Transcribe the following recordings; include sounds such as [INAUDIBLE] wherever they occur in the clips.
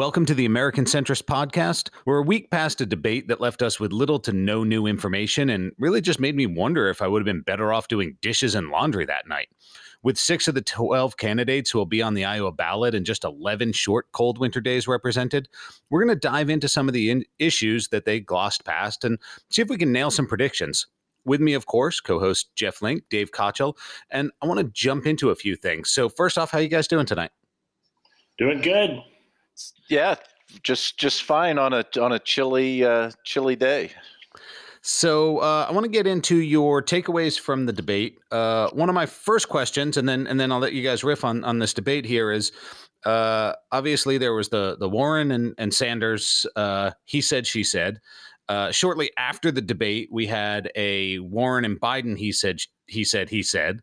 Welcome to the American Centrist Podcast. We're a week past a debate that left us with little to no new information and really just made me wonder if I would have been better off doing dishes and laundry that night. With six of the 12 candidates who will be on the Iowa ballot and just 11 short cold winter days represented, we're going to dive into some of the in- issues that they glossed past and see if we can nail some predictions. With me, of course, co host Jeff Link, Dave Kochel, and I want to jump into a few things. So, first off, how you guys doing tonight? Doing good. Yeah, just just fine on a on a chilly uh, chilly day. So uh, I want to get into your takeaways from the debate. Uh, one of my first questions, and then and then I'll let you guys riff on on this debate here. Is uh, obviously there was the the Warren and and Sanders. Uh, he said, she said. Uh, shortly after the debate, we had a Warren and Biden. He said, he said, he said,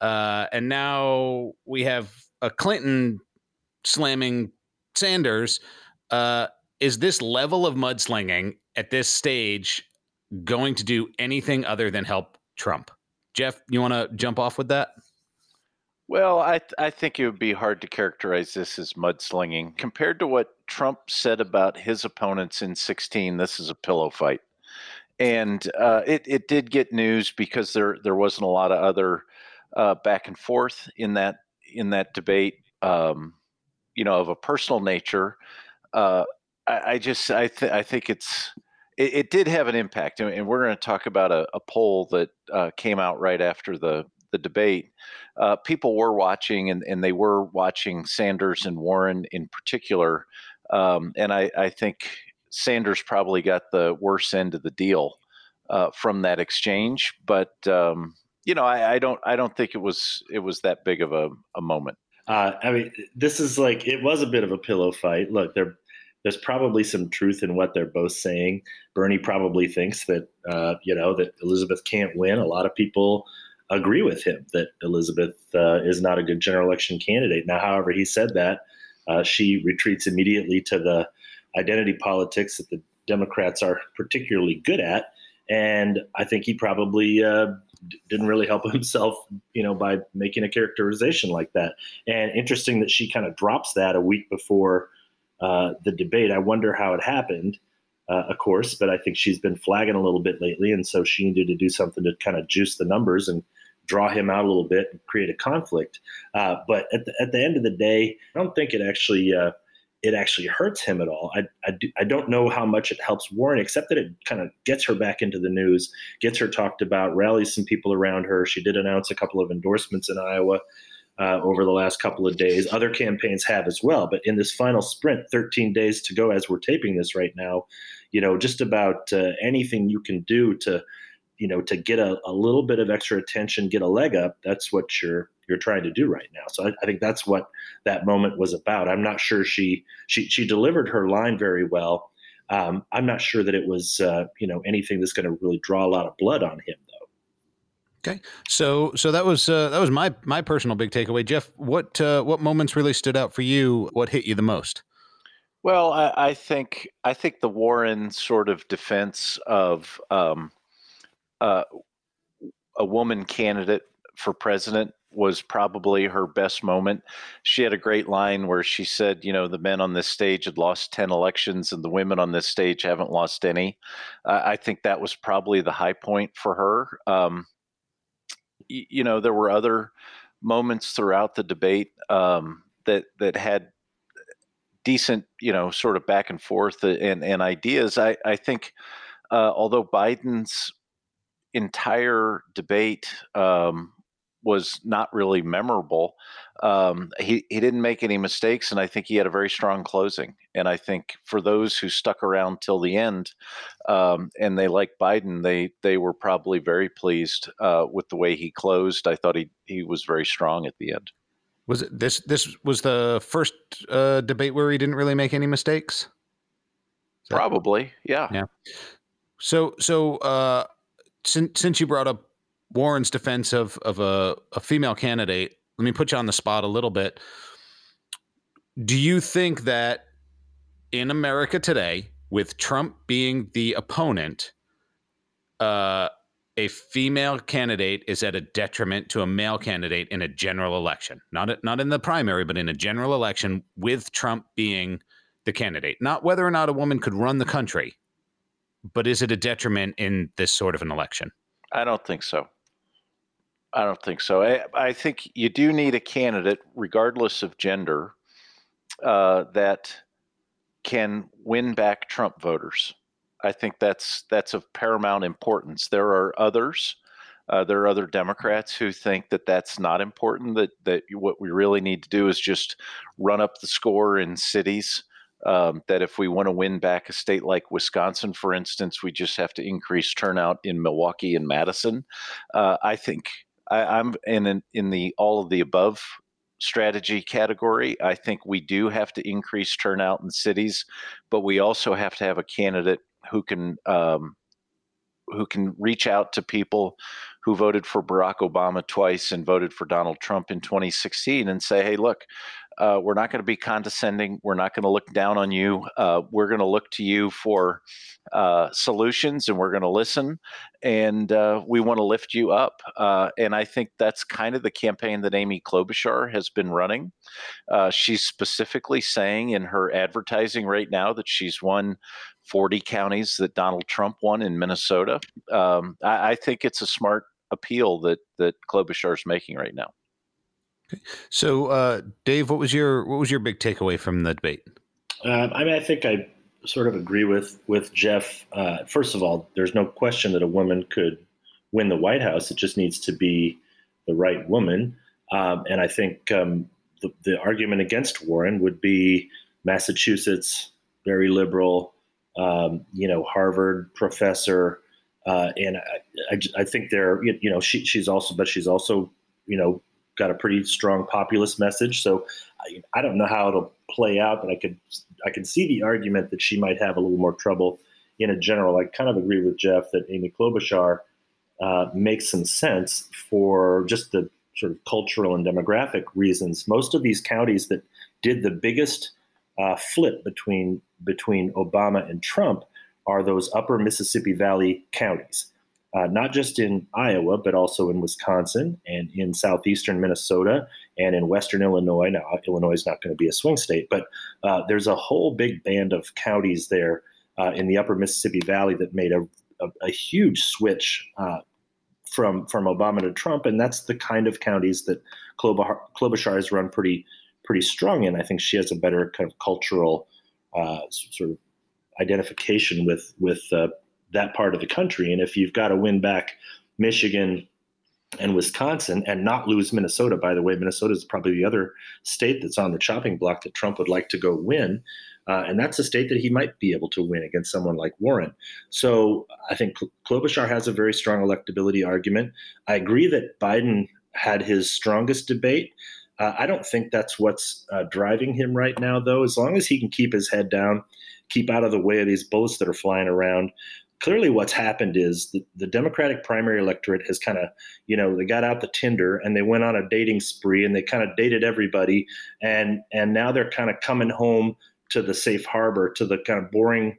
uh, and now we have a Clinton slamming Sanders. Uh, is this level of mudslinging at this stage going to do anything other than help Trump? Jeff, you want to jump off with that? Well, I th- I think it would be hard to characterize this as mudslinging compared to what Trump said about his opponents in 16. This is a pillow fight, and uh, it it did get news because there there wasn't a lot of other uh, back and forth in that in that debate. Um, you know, of a personal nature. Uh, I, I, just I th- I think it's it, it, did have an impact, and, we're going to talk about a, a poll that uh, came out right after the the debate. Uh, people were watching, and, and they were watching Sanders and Warren in particular, um, and I, I think Sanders probably got the worst end of the deal uh, from that exchange, but. Um, you know, I, I, don't. I don't think it was. It was that big of a, a moment. Uh, I mean, this is like it was a bit of a pillow fight. Look, there, there's probably some truth in what they're both saying. Bernie probably thinks that uh, you know that Elizabeth can't win. A lot of people agree with him that Elizabeth uh, is not a good general election candidate. Now, however, he said that uh, she retreats immediately to the identity politics that the Democrats are particularly good at, and I think he probably uh, didn't really help [LAUGHS] himself, you know, by making a characterization like that. And interesting that she kind of drops that a week before uh, the debate. I wonder how it happened, uh, of course, but I think she's been flagging a little bit lately, and so she needed to do something to kind of juice the numbers and draw him out a little bit and create a conflict. Uh, but at the, at the end of the day, I don't think it actually uh, it actually hurts him at all. I, I, do, I, don't know how much it helps Warren, except that it kind of gets her back into the news, gets her talked about, rallies some people around her. She did announce a couple of endorsements in Iowa uh, over the last couple of days. Other campaigns have as well. But in this final sprint, 13 days to go as we're taping this right now, you know, just about uh, anything you can do to you know to get a, a little bit of extra attention get a leg up that's what you're you're trying to do right now. So I, I, think that's what that moment was about. I'm not sure she she she delivered her line very well. Um, i'm not sure that it was uh, you know anything that's going to really draw a lot of blood on him though. Okay. So so that was uh, that was my my personal big takeaway. Jeff what uh, what moments really stood out for you? What hit you the most? Well, I, I, think I think the Warren sort of defense of um, uh, a woman candidate for president was probably her best moment. She had a great line where she said, you know, the men on this stage had lost 10 elections and the women on this stage haven't lost any. Uh, I think that was probably the high point for her. Um, y- you know, there were other moments throughout the debate um, that that had decent, you know, sort of back and forth and, and ideas. I, I think uh, although Biden's entire debate um, was not really memorable. Um, he he didn't make any mistakes, and I think he had a very strong closing. And I think for those who stuck around till the end, um, and they like Biden, they they were probably very pleased uh, with the way he closed. I thought he he was very strong at the end. Was it this this was the first uh, debate where he didn't really make any mistakes? Probably, yeah. Yeah. So so uh, since since you brought up Warren's defense of of a, a female candidate, let me put you on the spot a little bit. Do you think that in America today, with Trump being the opponent, uh, a female candidate is at a detriment to a male candidate in a general election? Not not in the primary, but in a general election, with Trump being the candidate, not whether or not a woman could run the country, but is it a detriment in this sort of an election? I don't think so. I don't think so. I, I think you do need a candidate, regardless of gender, uh, that can win back Trump voters. I think that's that's of paramount importance. There are others. Uh, there are other Democrats who think that that's not important. That that what we really need to do is just run up the score in cities. Um, that if we want to win back a state like Wisconsin, for instance, we just have to increase turnout in Milwaukee and Madison. Uh, I think I, am in in the all of the above strategy category. I think we do have to increase turnout in cities, but we also have to have a candidate who can um, who can reach out to people who voted for Barack Obama twice and voted for Donald Trump in 2016 and say, "Hey, look, uh, we're not going to be condescending. We're not going to look down on you. Uh, we're going to look to you for uh, solutions and we're going to listen and uh, we want to lift you up. Uh, and I think that's kind of the campaign that Amy Klobuchar has been running. Uh, she's specifically saying in her advertising right now that she's won 40 counties that Donald Trump won in Minnesota. Um, I, I think it's a smart appeal that that Klobuchar is making right now. Okay. So, uh, Dave, what was your what was your big takeaway from the debate? Um, I mean, I think I sort of agree with with Jeff. Uh, first of all, there's no question that a woman could win the White House. It just needs to be the right woman. Um, and I think um, the, the argument against Warren would be Massachusetts, very liberal, um, you know, Harvard professor. Uh, and I, I, I, think they're, you know, she, she's also, but she's also, you know, got a pretty strong populist message. So I, I don't know how it'll play out, but I could I can see the argument that she might have a little more trouble in a general. I kind of agree with Jeff that Amy Klobuchar uh, makes some sense for just the sort of cultural and demographic reasons. Most of these counties that did the biggest uh, flip between between Obama and Trump are those upper Mississippi Valley counties uh, not just in Iowa, but also in Wisconsin and in southeastern Minnesota and in western Illinois. Now, Illinois is not going to be a swing state, but uh, there's a whole big band of counties there uh, in the upper Mississippi Valley that made a, a, a huge switch uh, from from Obama to Trump, and that's the kind of counties that Klobuchar has run pretty pretty strong in. I think she has a better kind of cultural uh, sort of identification with with uh, that part of the country. And if you've got to win back Michigan and Wisconsin and not lose Minnesota, by the way, Minnesota is probably the other state that's on the chopping block that Trump would like to go win. Uh, and that's a state that he might be able to win against someone like Warren. So I think Klobuchar has a very strong electability argument. I agree that Biden had his strongest debate. Uh, I don't think that's what's uh, driving him right now, though. As long as he can keep his head down, keep out of the way of these bullets that are flying around, clearly what's happened is the, the democratic primary electorate has kind of you know they got out the tinder and they went on a dating spree and they kind of dated everybody and and now they're kind of coming home to the safe harbor to the kind of boring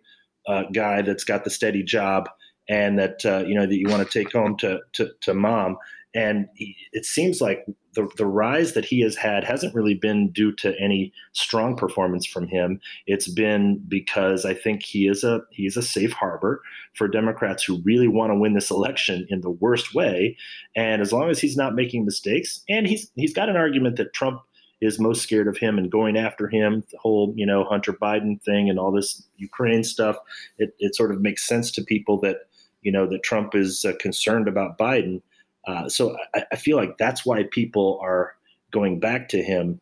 uh, guy that's got the steady job and that uh, you know that you want to take home to to, to mom. And it seems like the, the rise that he has had hasn't really been due to any strong performance from him. It's been because I think he is a he is a safe harbor for Democrats who really want to win this election in the worst way. And as long as he's not making mistakes, and he's he's got an argument that Trump is most scared of him and going after him, the whole, you know, Hunter Biden thing and all this Ukraine stuff, it, it sort of makes sense to people that, you know, that Trump is uh, concerned about Biden. Uh, so I, I, feel like that's why people are going back to him.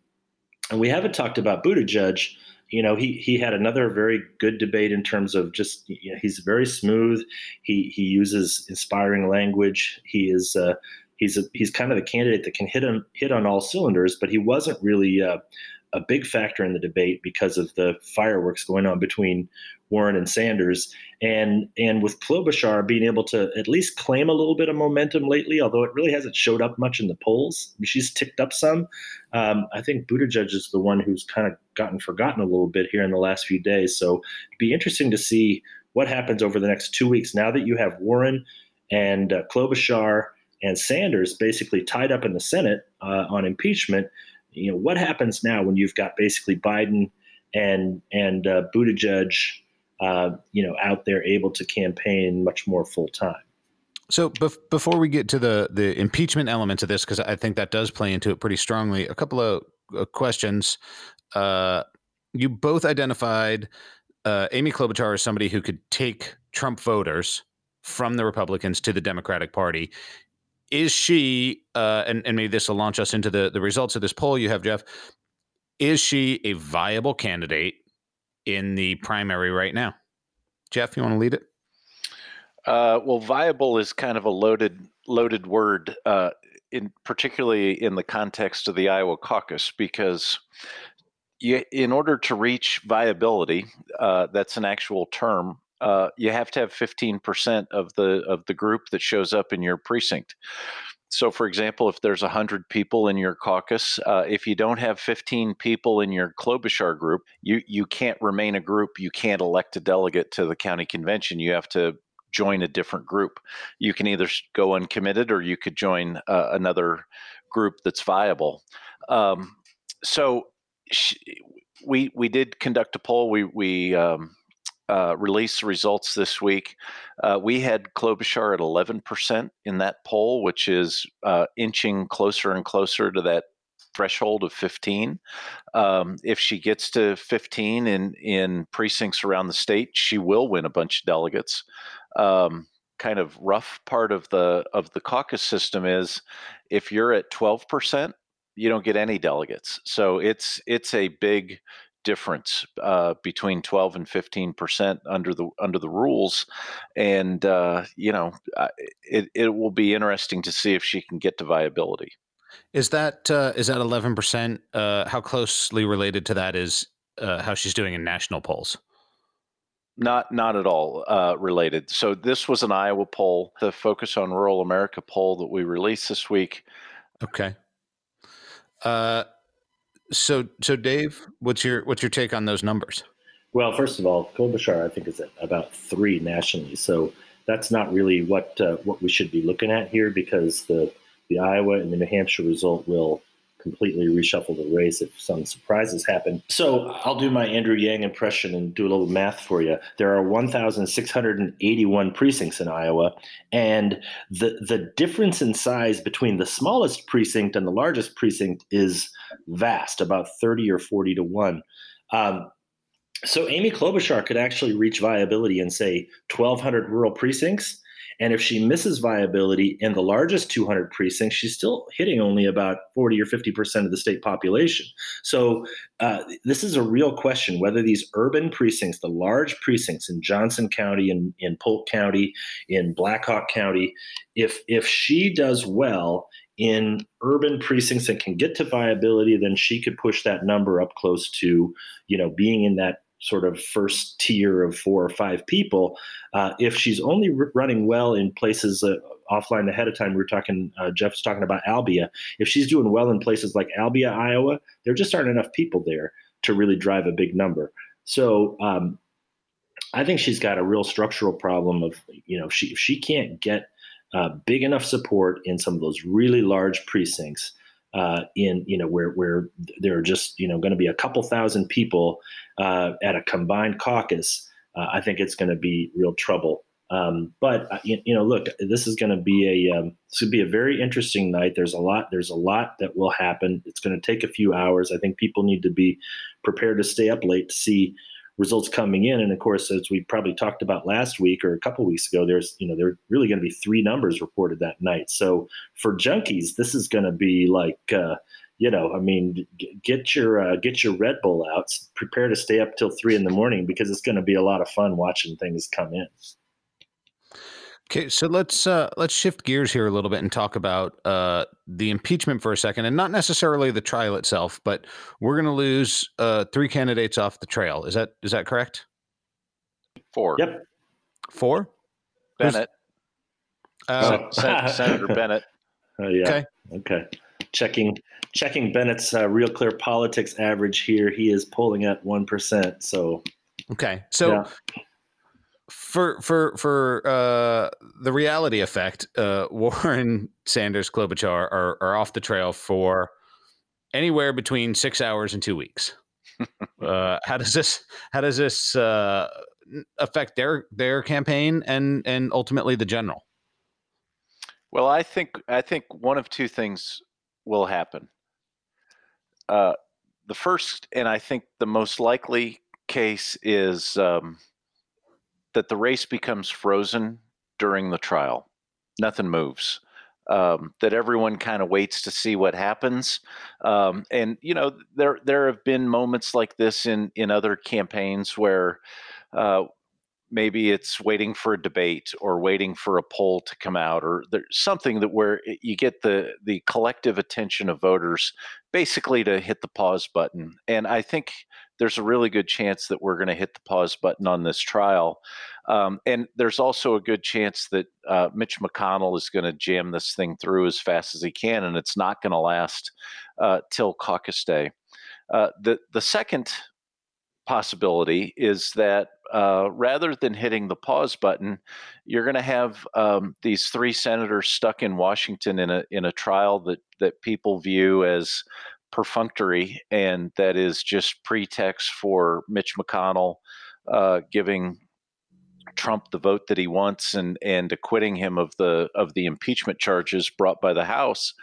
And we haven't talked about Buttigieg. You know, he he had another very good debate in terms of just you know, he's very smooth. He he uses inspiring language. He is uh, he's a, he's kind of the candidate that can hit on hit on all cylinders. But he wasn't really uh, a big factor in the debate because of the fireworks going on between Warren and Sanders, and and with Klobuchar being able to at least claim a little bit of momentum lately, although it really hasn't showed up much in the polls. She's ticked up some. Um, I think Buttigieg is the one who's kind of gotten forgotten a little bit here in the last few days. So it'd be interesting to see what happens over the next two weeks. Now that you have Warren and uh, Klobuchar and Sanders basically tied up in the Senate uh, on impeachment, you know what happens now when you've got basically Biden and and uh, Buttigieg, uh, you know, out there able to campaign much more full time. So bef- before we get to the the impeachment elements of this, because I think that does play into it pretty strongly, a couple of uh, questions. Uh, you both identified uh, Amy Klobuchar as somebody who could take Trump voters from the Republicans to the Democratic Party. Is she, uh, and, and maybe this will launch us into the, the results of this poll you have, Jeff, is she a viable candidate in the primary right now? Jeff, you want to lead it? Uh, well, viable is kind of a loaded loaded word, uh, in particularly in the context of the Iowa caucus, because you, in order to reach viability, uh, that's an actual term. Uh, you have to have 15% of the of the group that shows up in your precinct. So, for example, if there's 100 people in your caucus, uh, if you don't have 15 people in your Klobuchar group, you, you can't remain a group. You can't elect a delegate to the county convention. You have to join a different group. You can either go uncommitted or you could join uh, another group that's viable. Um, so, we we did conduct a poll. We we um, uh, released results this week. Uh, we had Klobuchar at 11% in that poll, which is uh, inching closer and closer to that threshold of 15. Um, if she gets to 15 in in precincts around the state, she will win a bunch of delegates. Um, kind of rough part of the of the caucus system is if you're at 12%, you don't get any delegates. So it's it's a big difference uh, between 12 and 15 percent under the under the rules, and uh, you know it it will be interesting to see if she can get to viability. Is that uh, is that 11 percent? Uh, how closely related to that is uh, how she's doing in national polls? Not not at all uh, related. So this was an Iowa poll, the Focus on Rural America poll that we released this week. Okay. Uh, so, so Dave, what's your what's your take on those numbers? Well, first of all, Klobuchar, I think is at about three nationally. So that's not really what uh, what we should be looking at here because the the Iowa and the New Hampshire result will completely reshuffle the race if some surprises happen. So I'll do my Andrew Yang impression and do a little math for you. There are 1,681 precincts in Iowa, and the the difference in size between the smallest precinct and the largest precinct is vast, about 30 or 40 to one. Um, so Amy Klobuchar could actually reach viability in say 1,200 rural precincts and if she misses viability in the largest 200 precincts, she's still hitting only about 40 or 50% of the state population. So uh, this is a real question whether these urban precincts, the large precincts in Johnson County, in, in Polk County, in Blackhawk County, if, if she does well in urban precincts and can get to viability, then she could push that number up close to, you know, being in that sort of first tier of four or five people. Uh, if she's only r- running well in places uh, offline ahead of time, we are talking, uh, Jeff was talking about Albia. If she's doing well in places like Albia, Iowa, there just aren't enough people there to really drive a big number. So um, I think she's got a real structural problem of, you know, she, if she can't get uh, big enough support in some of those really large precincts, uh, in you know where where there are just you know going to be a couple thousand people uh, at a combined caucus, uh, I think it's going to be real trouble. Um, but uh, you, know, look, this is going to be a um, this could be a very interesting night. There's a lot. There's a lot that will happen. It's going to take a few hours. I think people need to be prepared to stay up late to see results coming in. And of course, as we probably talked about last week or a couple weeks ago, there's you know there are really going to be three numbers reported that night. So for junkies, this is going to be like. Uh, you know, I mean, get your uh, get your Red Bull out. Prepare to stay up till three in the morning because it's going to be a lot of fun watching things come in. Okay, so let's uh, let's shift gears here a little bit and talk about uh, the impeachment for a second, and not necessarily the trial itself, but we're going to lose uh, three candidates off the trail. Is that is that correct? Four. Yep. Four. [LAUGHS] Bennet. Uh, Sen- Senator Bennet. Oh yeah. Okay. Okay. Checking checking Bennet's uh, real clear politics average here. He is polling at one percent. So. Okay. So. Yeah for for for uh, the reality effect, uh, [LAUGHS] Warren Sanders Klobuchar are, are off the trail for anywhere between six hours and two weeks. [LAUGHS] uh, how does this how does this uh, affect their their campaign and and ultimately the general? Well, I think I think one of two things will happen. Uh, the first, and I think the most likely case is um, that the race becomes frozen during the trial. Nothing moves. Um, that everyone kind of waits to see what happens. Um, and you know, there there have been moments like this in in other campaigns where uh, maybe it's waiting for a debate or waiting for a poll to come out or there's something that where you get the the collective attention of voters basically to hit the pause button. And i think there's a really good chance that we're going to hit the pause button on this trial. Um, and there's also a good chance that uh, mitch mcconnell is going to jam this thing through as fast as he can and it's not going to last uh, till caucus day. Uh, the the second possibility is that uh, rather than hitting the pause button, you're going to have um, these three senators stuck in Washington in a in a trial that that people view as perfunctory and that is just pretext for Mitch McConnell uh, giving Trump the vote that he wants and and acquitting him of the of the impeachment charges brought by the House,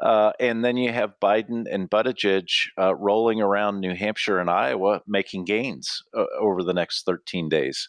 uh, and then you have Biden and Buttigieg uh, rolling around New Hampshire and Iowa making gains uh, over the next 13 days.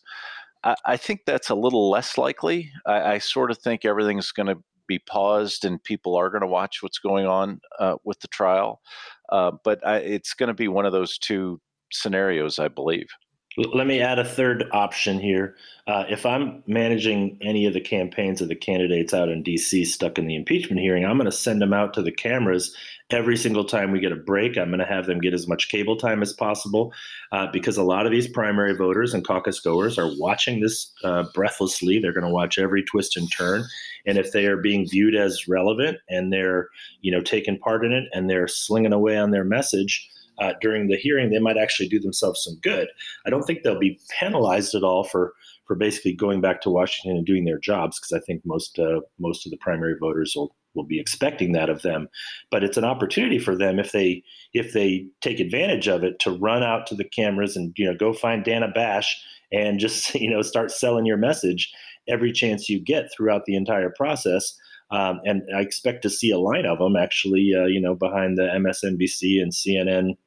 I, I, think that's a little less likely. I, I sort of think everything's going to be paused and people are going to watch what's going on uh, with the trial, uh, but I, it's going to be one of those two scenarios, I believe. Let me add a third option here. Uh, if I'm managing any of the campaigns of the candidates out in DC stuck in the impeachment hearing, I'm going to send them out to the cameras every single time we get a break. I'm going to have them get as much cable time as possible uh, because a lot of these primary voters and caucus goers are watching this uh, breathlessly. They're going to watch every twist and turn. And if they are being viewed as relevant and they're, you know, taking part in it and they're slinging away on their message, uh, during the hearing, they might actually do themselves some good. I don't think they'll be penalized at all for for basically going back to Washington and doing their jobs because I think most uh, most of the primary voters will will be expecting that of them. But it's an opportunity for them if they if they take advantage of it to run out to the cameras and you know go find Dana Bash and just [LAUGHS] you know start selling your message every chance you get throughout the entire process. Um, and I expect to see a line of them actually, uh, you know, behind the MSNBC and CNN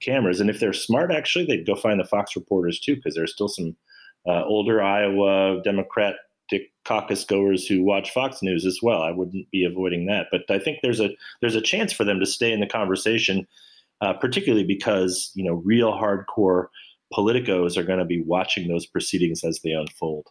cameras. And if they're smart, actually, they'd go find the Fox reporters too, because there's still some uh, older Iowa Democratic caucus goers who watch Fox News as well. I wouldn't be avoiding that, but I think there's a there's a chance for them to stay in the conversation, uh, particularly because you know real hardcore politicos are going to be watching those proceedings as they unfold.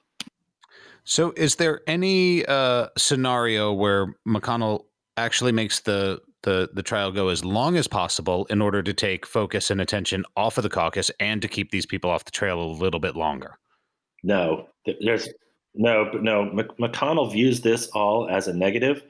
So, is there any uh, scenario where McConnell actually makes the the the trial go as long as possible in order to take focus and attention off of the caucus and to keep these people off the trail a little bit longer? No, there's no, no. McConnell views this all as a negative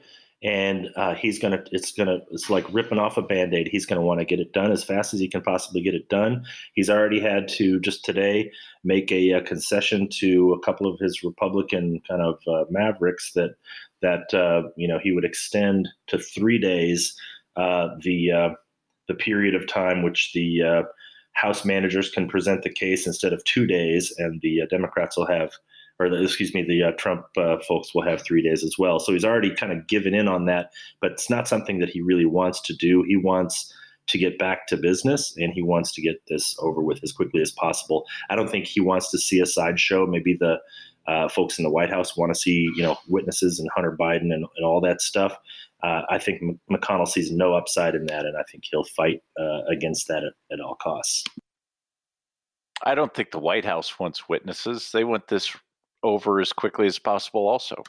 and uh, he's gonna it's gonna it's like ripping off a band-aid. He's gonna want to get it done as fast as he can possibly get it done. He's already had to just today make a, a concession to a couple of his republican kind of uh, mavericks that that uh, you know he would extend to three days uh, the uh, the period of time which the uh, house managers can present the case instead of two days and the democrats will have or the, excuse me, the uh, Trump uh, folks will have three days as well. So he's already kind of given in on that, but it's not something that he really wants to do. He wants to get back to business and he wants to get this over with as quickly as possible. I don't think he wants to see a sideshow. Maybe the uh, folks in the White House want to see, you know, witnesses and Hunter Biden and, and all that stuff. Uh, I think McConnell sees no upside in that, and I think he'll fight uh, against that at, at all costs. I don't think the White House wants witnesses. They want this over as quickly as possible also.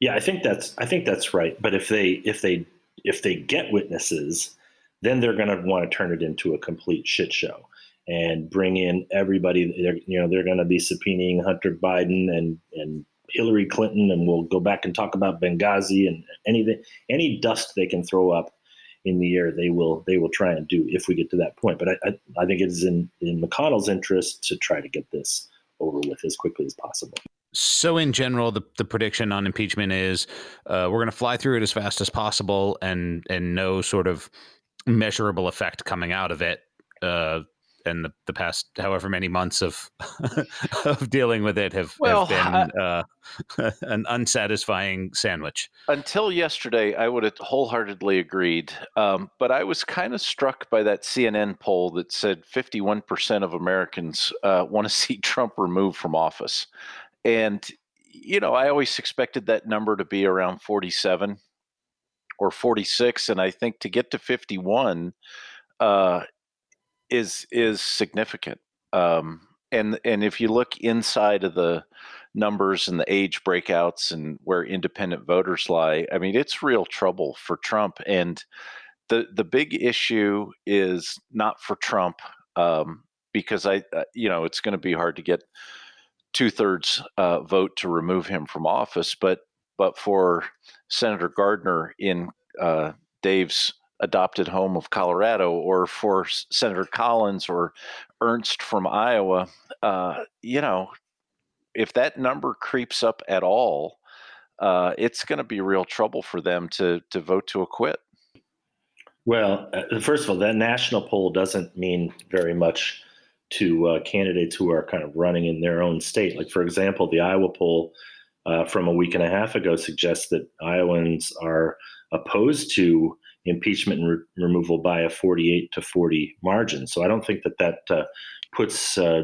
Yeah i think that's i think that's right. But if they if they if they get witnesses then they're going to want to turn it into a complete shit show and bring in everybody. They're, you know they're going to be subpoenaing hunter biden and and hillary clinton and we'll go back and talk about benghazi and anything any dust they can throw up in the air they will they will try and do if we get to that point. But i i, I think it is in in mcconnell's interest to try to get this over with as quickly as possible. So, in general, the, the prediction on impeachment is uh, we're going to fly through it as fast as possible, and and no sort of measurable effect coming out of it. uh, and the, the past however many months of [LAUGHS] of dealing with it have, Well, have been uh, [LAUGHS] an unsatisfying sandwich. Until yesterday, I would have wholeheartedly agreed. Um, but I was kind of struck by that CNN poll that said 51% of Americans uh, [LAUGHS] want to see Trump removed from office. And, you know, I always expected that number to be around 47 or 46. And I think to get to 51 uh, is is significant. Um, and and if you look inside of the numbers and the age breakouts and where independent voters lie, I mean, it's real trouble for Trump. And the the big issue is not for Trump um, because I, uh, you know, it's going to be hard to get two thirds uh, vote to remove him from office, but but for Senator Gardner in uh, Dave's adopted home of Colorado, or for Senator Collins or Ernst from Iowa, uh, you know, if that number creeps up at all, uh, it's going to be real trouble for them to to vote to acquit. Well, uh, first of all, that national poll doesn't mean very much to uh, candidates who are kind of running in their own state. Like, for example, the Iowa poll uh, from a week and a half ago suggests that Iowans are opposed to impeachment and re- removal by a 48 to 40 margin. So I don't think that that uh, puts uh,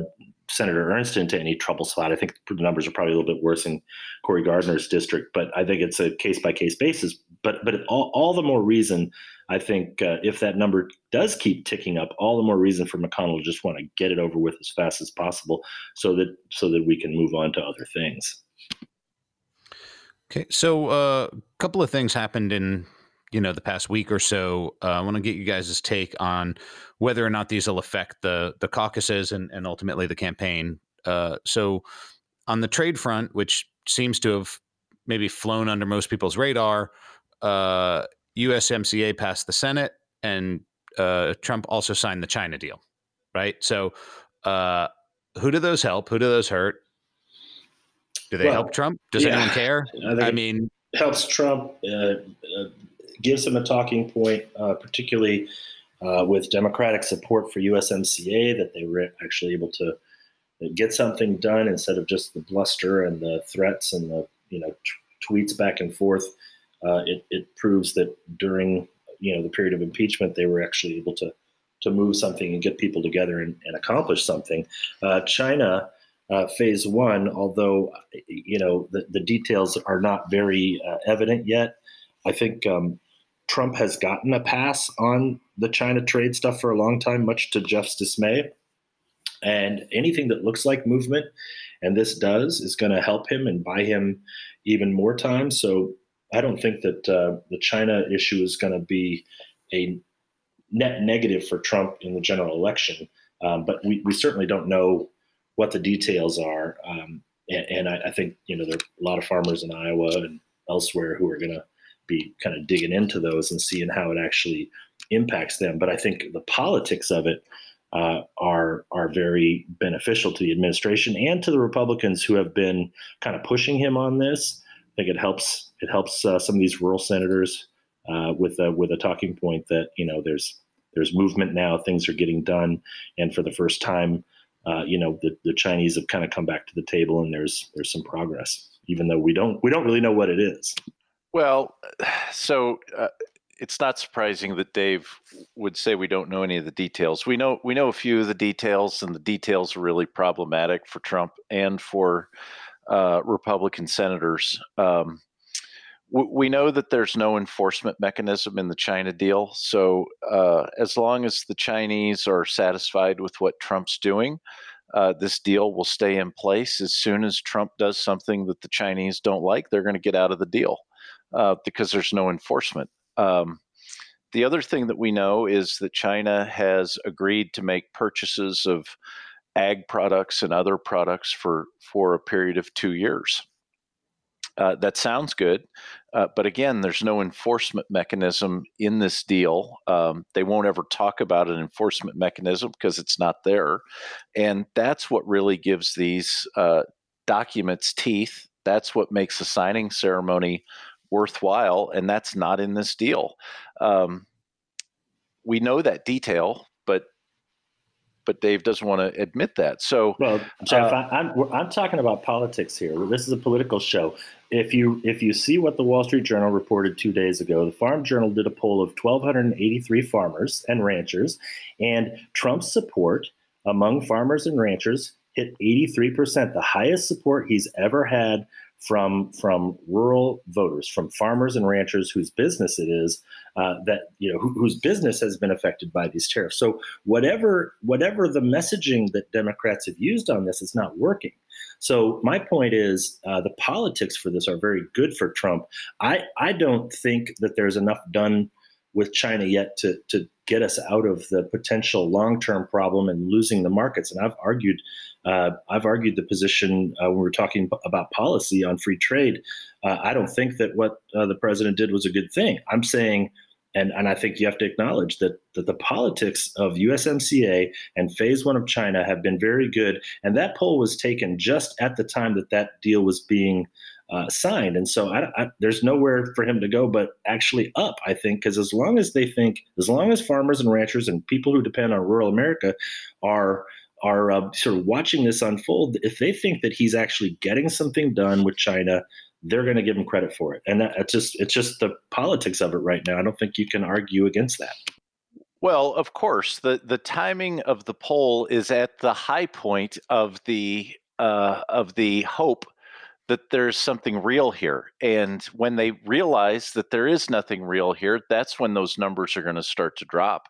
Senator Ernst into any trouble spot. I think the numbers are probably a little bit worse in Cory Gardner's district, but I think it's a case by case basis. But but all, all the more reason, I think, uh, if that number does keep ticking up, all the more reason for McConnell to just want to get it over with as fast as possible, so that so that we can move on to other things. Okay, so uh, a couple of things happened in you know the past week or so. Uh, I want to get you guys' take on whether or not these will affect the the caucuses and, and ultimately the campaign. Uh, so on the trade front, which seems to have maybe flown under most people's radar, uh, USMCA passed the Senate, and uh, Trump also signed the China deal, right? So uh, who do those help? Who do those hurt? Do they well, help Trump? Does yeah, anyone care? I, I mean, helps Trump. Uh, uh, gives them a talking point, uh, particularly uh, with Democratic support for USMCA, that they were actually able to get something done instead of just the bluster and the threats and the you know t- tweets back and forth. Uh, it, it proves that during you know the period of impeachment, they were actually able to to move something and get people together and, and accomplish something. Uh, China. Uh, phase one, although you know the, the details are not very uh, evident yet, I think um, Trump has gotten a pass on the China trade stuff for a long time, much to Jeff's dismay. And anything that looks like movement, and this does, is going to help him and buy him even more time. So I don't think that uh, the China issue is going to be a net negative for Trump in the general election. Um, but we, we certainly don't know what the details are. Um, and, and I, I, think you know there are a lot of farmers in Iowa and elsewhere who are going to be kind of digging into those and seeing how it actually impacts them. But I think the politics of it uh, are are very beneficial to the administration and to the Republicans who have been kind of pushing him on this. I think it helps it helps uh, some of these rural senators uh, with a with a talking point that you know there's there's movement now, things are getting done, and for the first time, uh, you know the, the Chinese have kind of come back to the table and there's there's some progress, even though we don't we don't really know what it is. Well, [SIGHS] so uh, it's not surprising that Dave would say we don't know any of the details. We know we know a few of the details, and the details are really problematic for Trump and for uh, Republican senators. Um, we know that there's no enforcement mechanism in the China deal. So, uh, as long as the Chinese are satisfied with what Trump's doing, uh, this deal will stay in place. As soon as Trump does something that the Chinese don't like, they're going to get out of the deal uh, because there's no enforcement. Um, the other thing that we know is that China has agreed to make purchases of ag products and other products for, for a period of two years. Uh, that sounds good, uh, but again, there's no enforcement mechanism in this deal. Um, they won't ever talk about an enforcement mechanism because it's not there, and that's what really gives these uh, documents teeth. That's what makes the signing ceremony worthwhile, and that's not in this deal. Um, we know that detail, but but Dave doesn't want to admit that. So, well, Jeff, uh, I, I'm I'm talking about politics here. This is a political show. If you if you see what the Wall Street Journal reported two days ago, the Farm Journal did a poll of 1,283 farmers and ranchers, and Trump's support among farmers and ranchers hit 83%, the highest support he's ever had from from rural voters, from farmers and ranchers whose business it is uh, that you know wh- whose business has been affected by these tariffs. So whatever whatever the messaging that Democrats have used on this is not working. So my point is uh, the politics for this are very good for Trump. I I don't think that there's enough done with China yet to to get us out of the potential long term problem and losing the markets. And I've argued uh, I've argued the position uh, when we are talking about policy on free trade. Uh, I don't think that what uh, the president did was a good thing. I'm saying, and, and I think you have to acknowledge that, that the politics of USMCA and phase one of China have been very good. And that poll was taken just at the time that that deal was being uh, signed. And so I, I, there's nowhere for him to go but actually up, I think, because as long as they think, as long as farmers and ranchers and people who depend on rural America are are uh, sort of watching this unfold, if they think that he's actually getting something done with China, they're going to give him credit for it. And that, it's just it's just the politics of it right now. I don't think you can argue against that. Well, of course, the the timing of the poll is at the high point of the uh, of the hope that there's something real here. And when they realize that there is nothing real here, that's when those numbers are going to start to drop.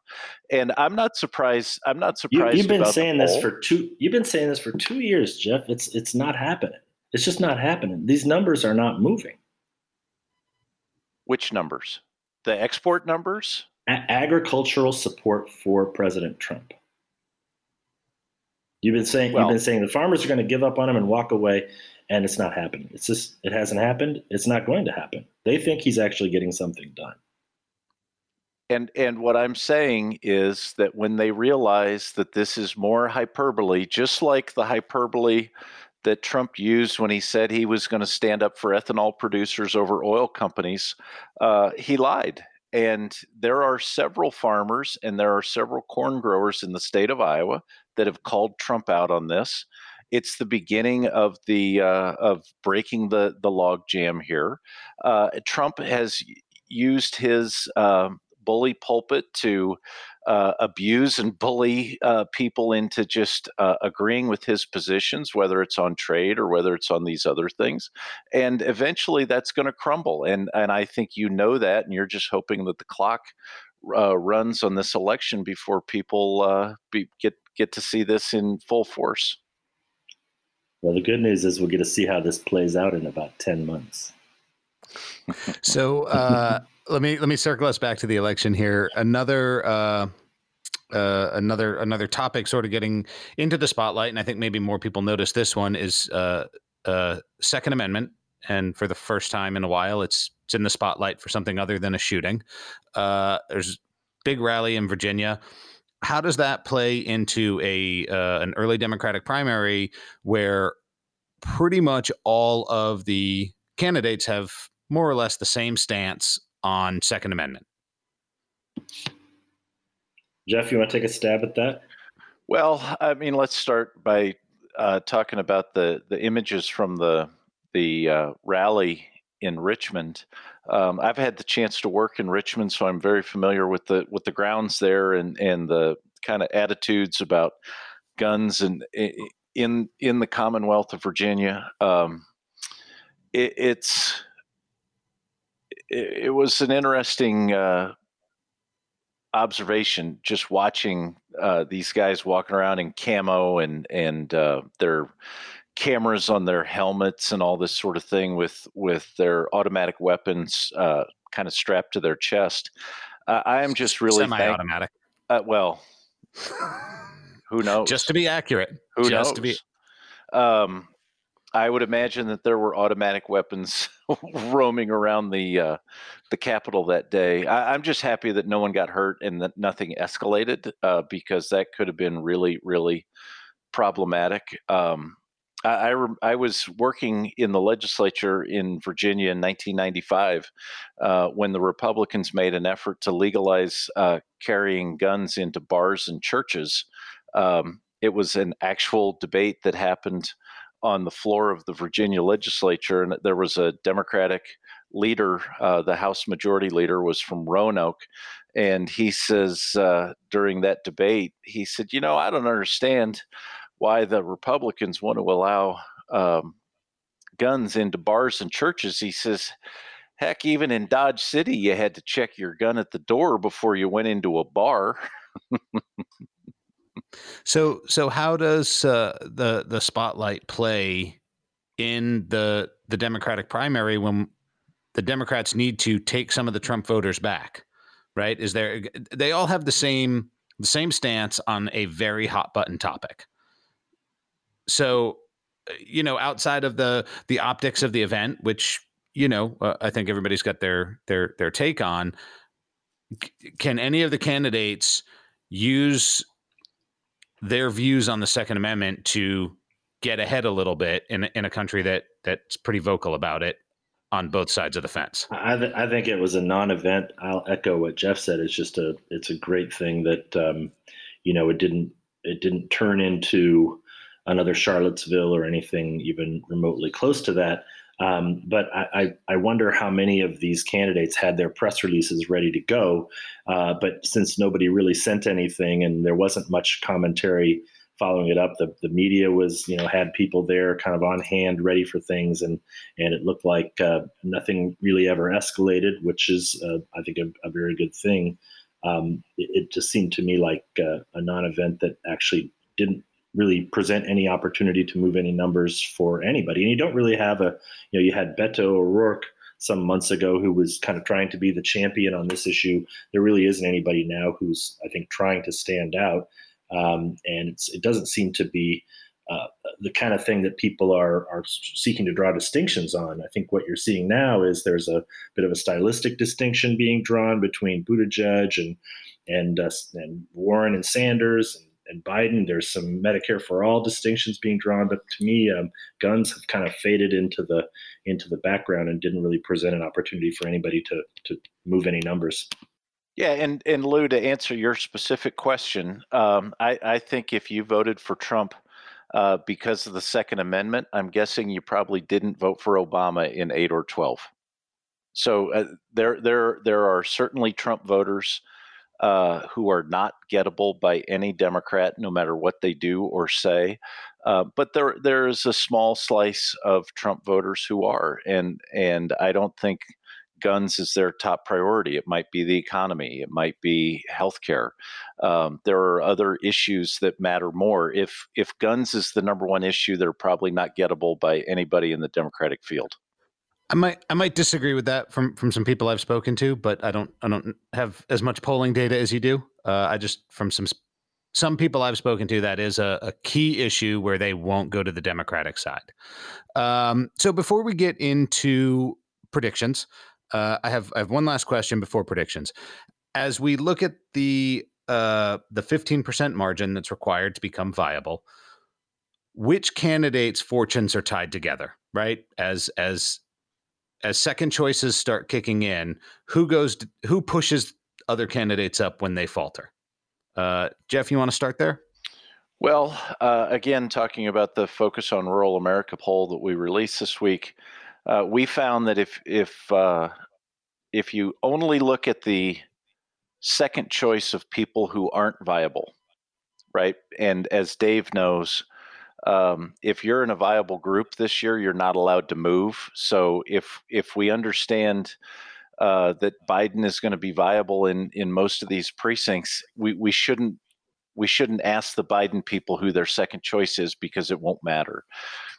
And I'm not surprised. I'm not surprised. You, have been saying this for two. You've been saying this for two years, Jeff. It's it's not happening. It's just not happening. These numbers are not moving. Which numbers? The export numbers? A- agricultural support for President Trump. You've been saying well, you've been saying the farmers are going to give up on him and walk away and it's not happening. It's just it hasn't happened. It's not going to happen. They think he's actually getting something done. And and what I'm saying is that when they realize that this is more hyperbole, just like the hyperbole that Trump used when he said he was going to stand up for ethanol producers over oil companies, uh, he lied. And there are several farmers and there are several corn growers in the state of Iowa that have called Trump out on this it's the beginning of the uh, of breaking the the log jam here. Uh, Trump has used his uh, bully pulpit to uh, abuse and bully uh, people into just uh, agreeing with his positions, whether it's on trade or whether it's on these other things. And eventually that's going to crumble. And, and I think you know that, and you're just hoping that the clock uh, runs on this election before people uh, be, get, get to see this in full force. Well, the good news is we'll get to see how this plays out in about 10 months. [LAUGHS] so uh, let me let me circle us back to the election here. Another uh, uh, another another topic sort of getting into the spotlight, and I think maybe more people notice this one is uh, uh, Second Amendment. And for the first time in a while, it's it's in the spotlight for something other than a shooting. Uh, there's big rally in Virginia how does that play into a uh, an early Democratic primary where pretty much all of the candidates have more or less the same stance on Second Amendment? Jeff, you want to take a stab at that? Well, I mean, let's start by uh, talking about the the images from the the uh, rally in Richmond. Um, I've had the chance to work in Richmond, so I'm very familiar with the with the grounds there and and the kind of attitudes about guns and in in the Commonwealth of Virginia. Um, it, it's it, was an interesting uh, observation just watching uh, these guys walking around in camo and and uh, their cameras on their helmets and all this sort of thing with with their automatic weapons uh, kind of strapped to their chest. Uh, I am just really semi-automatic. Thank- uh, well, who knows? Just to be accurate. Who just knows? To be. Um, I would imagine that there were automatic weapons [LAUGHS] roaming around the uh, the Capitol that day. I, am just happy that no one got hurt and that nothing escalated uh, because that could have been really, really problematic. Um, I, I, was working in the legislature in Virginia in 1995 uh, when the Republicans made an effort to legalize uh, carrying guns into bars and churches. Um, it was an actual debate that happened on the floor of the Virginia legislature, and there was a Democratic leader, uh, the House Majority Leader was from Roanoke, and he says uh, during that debate, he said, "You know, I don't understand why the Republicans want to allow um, guns into bars and churches." He says. Heck, even in Dodge City, you had to check your gun at the door before you went into a bar. so, so how does uh, the the spotlight play in the the Democratic primary when the Democrats need to take some of the Trump voters back? Right? Is there? They all have the same the same stance on a very hot button topic. So, uh, you know, outside of the the optics of the event, which you know, uh, I think everybody's got their their their take on. Can any of the candidates use their views on the Second Amendment to get ahead a little bit in in a country that that's pretty vocal about it on both sides of the fence? I, th- I think it was a non-event. I'll echo what Jeff said. It's just a it's a great thing that um, you know it didn't it didn't turn into another Charlottesville or anything even remotely close to that. Um, but I, I, wonder how many of these candidates had their press releases ready to go. Uh, but since nobody really sent anything and there wasn't much commentary following it up, the, the media was, you know, had people there kind of on hand ready for things. And, and it looked like uh, nothing really ever escalated, which is, uh, I think, a, a, very good thing. Um, it, it, just seemed to me like uh, a non event that actually didn't really present any opportunity to move any numbers for anybody. And you don't really have a, you know, you had Beto O'Rourke some months ago who was kind of trying to be the champion on this issue. There really isn't anybody now who's, I think, trying to stand out. Um, and it doesn't seem to be uh, the kind of thing that people are are seeking to draw distinctions on. I think what you're seeing now is there's a bit of a stylistic distinction being drawn between Buttigieg and and uh, and Warren and Sanders and and Biden. There's some Medicare for all distinctions being drawn, but to me, um, guns have kind of faded into the into the background and didn't really present an opportunity for anybody to to move any numbers. Yeah, and and Lou, to answer your specific question, um, I, I think if you voted for Trump uh, because of the Second Amendment, I'm guessing you probably didn't vote for Obama in eight or twelve. So uh, there there there are certainly Trump voters uh, who are not gettable by any Democrat, no matter what they do or say. Uh, but there there is a small slice of Trump voters who are, and and I don't think guns is their top priority. It might be the economy. It might be healthcare. Um, there are other issues that matter more. If if guns is the number one issue, they're probably not gettable by anybody in the Democratic field. I might I might disagree with that from from some people I've spoken to, but I don't I don't have as much polling data as you do. Uh, I just from some some people I've spoken to that is a, a key issue where they won't go to the Democratic side. Um, so before we get into predictions, uh, I have I have one last question before predictions. As we look at the uh, the fifteen percent margin that's required to become viable, which candidates' fortunes are tied together, right? As as as second choices start kicking in, who goes who pushes other candidates up when they falter? Uh, Jeff, you want to start there? Well, uh, again, talking about the Focus on Rural America poll that we released this week, uh, we found that if if uh, if you only look at the second choice of people who aren't viable, right, and as Dave knows, um, if you're in a viable group this year, you're not allowed to move. So if if we understand uh, that Biden is going to be viable in in most of these precincts, we we shouldn't we shouldn't ask the Biden people who their second choice is because it won't matter.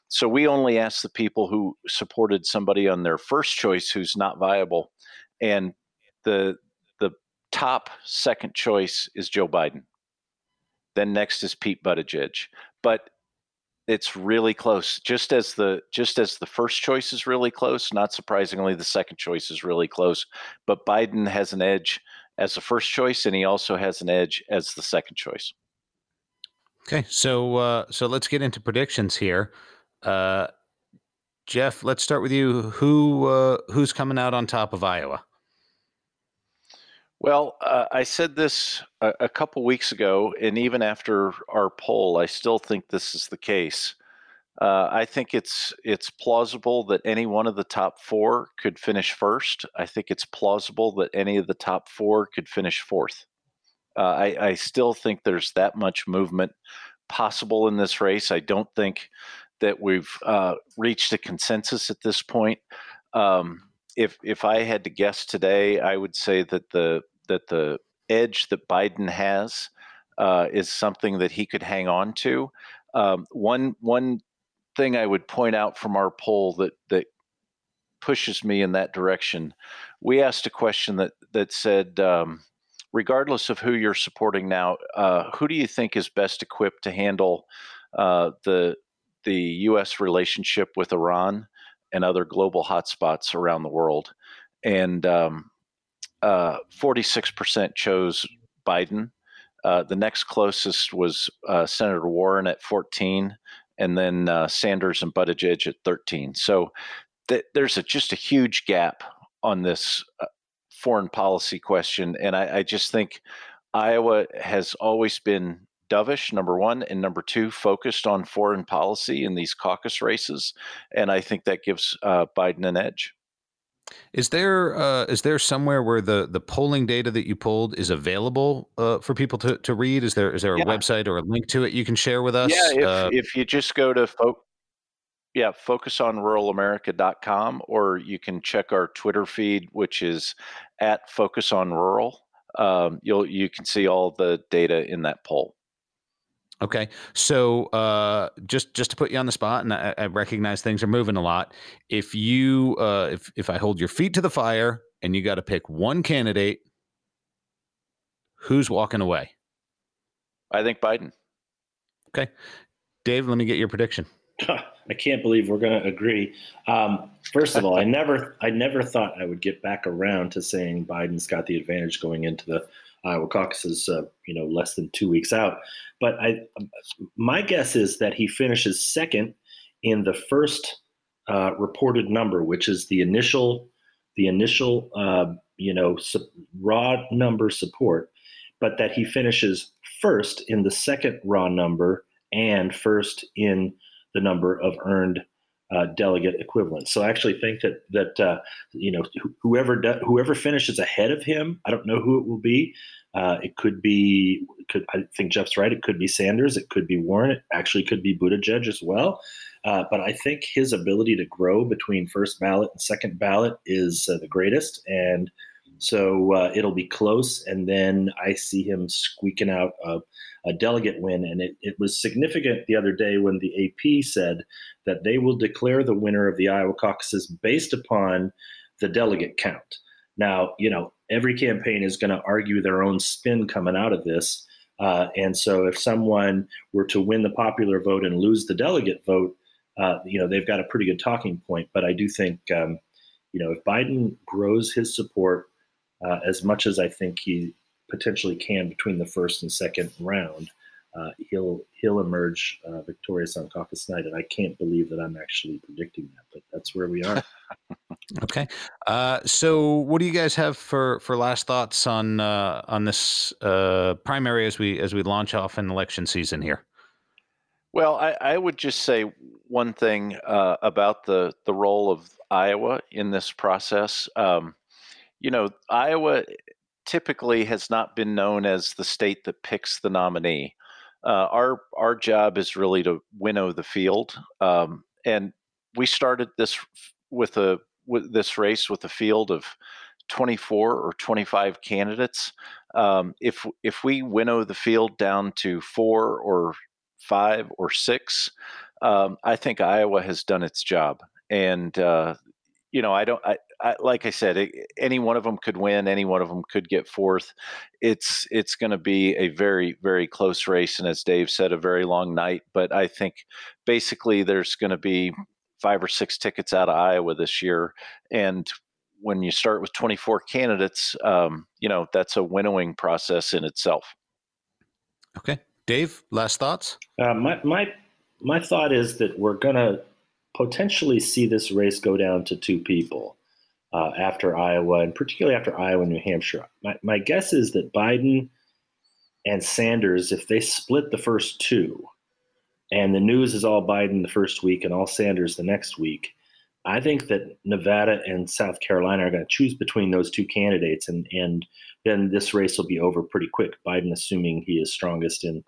So we only ask the people who supported somebody on their first choice who's not viable, and the the top second choice is Joe Biden. Then next is Pete Buttigieg. But it's really close. Just as the just as the first choice is really close, not surprisingly, the second choice is really close. But Biden has an edge as the first choice, and he also has an edge as the second choice. Okay, so uh, so let's get into predictions here. Uh, Jeff, let's start with you. Who uh, who's coming out on top of Iowa? Well, uh, I said this a, a couple weeks ago, and even after our poll, I still think this is the case. Uh, I think it's it's plausible that any one of the top four could finish first. I think it's plausible that any of the top four could finish fourth. Uh, I, I, still think there's that much movement possible in this race. I don't think that we've uh, reached a consensus at this point. Um, if if I had to guess today, I would say that the that the edge that Biden has uh, is something that he could hang on to. Um, one one thing I would point out from our poll that that pushes me in that direction. We asked a question that that said, um, regardless of who you're supporting now, uh, who do you think is best equipped to handle uh, the the U.S. relationship with Iran and other global hotspots around the world? And um, uh, 46% chose Biden. Uh, the next closest was uh, Senator Warren at 14, and then uh, Sanders and Buttigieg at 13. So th- there's a, just a huge gap on this uh, foreign policy question, and I, I just think Iowa has always been dovish, number one, and number two, focused on foreign policy in these caucus races, and I think that gives uh, Biden an edge. Is there uh, is there somewhere where the the polling data that you pulled is available uh, for people to, to read? Is there is there a yeah. website or a link to it you can share with us? Yeah, if, uh, if you just go to fo- yeah focusonruralamerica.com or you can check our Twitter feed, which is at Focus on Rural. Um, you'll you can see all the data in that poll. Okay, so uh, just just to put you on the spot, and I, I recognize things are moving a lot. If you uh, if if I hold your feet to the fire and you got to pick one candidate, who's walking away? I think Biden. Okay, Dave, let me get your prediction. [LAUGHS] I can't believe we're going to agree. Um, first of all, I never I never thought I would get back around to saying Biden's got the advantage going into the Iowa caucus is uh, you know less than two weeks out. But I, my guess is that he finishes second in the first uh, reported number, which is the initial the initial uh, you know su- raw number support, but that he finishes first in the second raw number and first in the number of earned uh, delegate equivalent. So I actually think that that uh, you know whoever whoever finishes ahead of him, I don't know who it will be. Uh, it could be, could I think Jeff's right. It could be Sanders. It could be Warren. It actually could be Buttigieg as well. Uh, but I think his ability to grow between first ballot and second ballot is uh, the greatest, and so uh, it'll be close. And then I see him squeaking out a, a delegate win. And it, it was significant the other day when the AP said that they will declare the winner of the Iowa caucuses based upon the delegate count. Now, you know, every campaign is going to argue their own spin coming out of this. Uh, and so if someone were to win the popular vote and lose the delegate vote, uh, you know, they've got a pretty good talking point. But I do think, um, you know, if Biden grows his support uh, as much as I think he potentially can between the first and second round, uh, he'll he'll emerge uh, victorious on caucus night, and I can't believe that I'm actually predicting that, but that's where we are. [LAUGHS] okay, uh, so what do you guys have for for last thoughts on uh, on this uh, primary as we as we launch off in election season here? Well, I, I would just say one thing uh, about the the role of Iowa in this process. Um, you know, Iowa typically has not been known as the state that picks the nominee uh, our our job is really to winnow the field, um, and we started this with a with this race with a field of 24 or 25 candidates. Um, if if we winnow the field down to four or five or six, um, I think Iowa has done its job, and uh, you know, I don't, I, I, like I said, it, any one of them could win. Any one of them could get fourth. It's it's going to be a very very close race, and as Dave said, a very long night. But I think basically there's going to be five or six tickets out of Iowa this year, and when you start with 24 candidates, um, you know that's a winnowing process in itself. Okay, Dave, last thoughts. Uh, my my my thought is that we're going to potentially see this race go down to two people. uh, after Iowa, and particularly after Iowa and New Hampshire. My, my guess is that Biden and Sanders, if they split the first two, and the news is all Biden the first week and all Sanders the next week, I think that Nevada and South Carolina are going to choose between those two candidates, and and then this race will be over pretty quick. Biden, assuming he is strongest in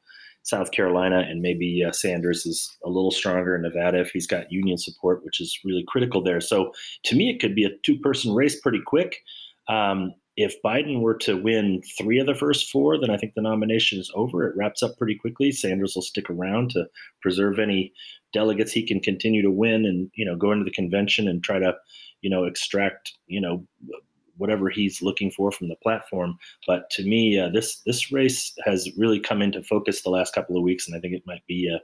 South Carolina, and maybe uh, Sanders is a little stronger in Nevada if he's got union support, which is really critical there. So to me, it could be a two-person race pretty quick. Um, if Biden were to win three of the first four, then I think the nomination is over. It wraps up pretty quickly. Sanders will stick around to preserve any delegates he can continue to win, and you know go into the convention and try to you know extract you know whatever he's looking for from the platform. But to me, uh, this this race has really come into focus the last couple of weeks, and I think it might be uh,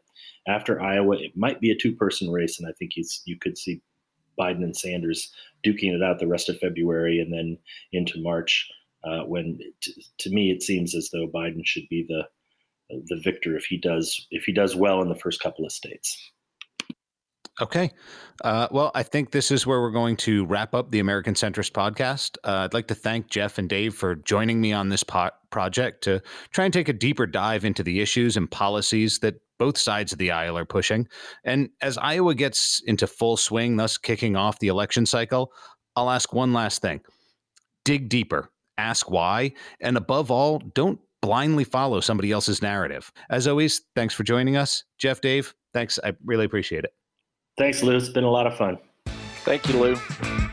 after Iowa, it might be a two person race, and I think you could see Biden and Sanders duking it out the rest of February and then into March. Uh, when t- to me it seems as though Biden should be the the victor if he does if he does well in the first couple of states. Okay. Uh, well, I think this is where we're going to wrap up the American Centrist podcast. Uh, I'd like to thank Jeff and Dave for joining me on this po- project to try and take a deeper dive into the issues and policies that both sides of the aisle are pushing. And as Iowa gets into full swing, thus kicking off the election cycle, I'll ask one last thing dig deeper, ask why, and above all, don't blindly follow somebody else's narrative. As always, thanks for joining us. Jeff, Dave, thanks. I really appreciate it. Thanks, Lou. It's been a lot of fun. Thank you, Lou.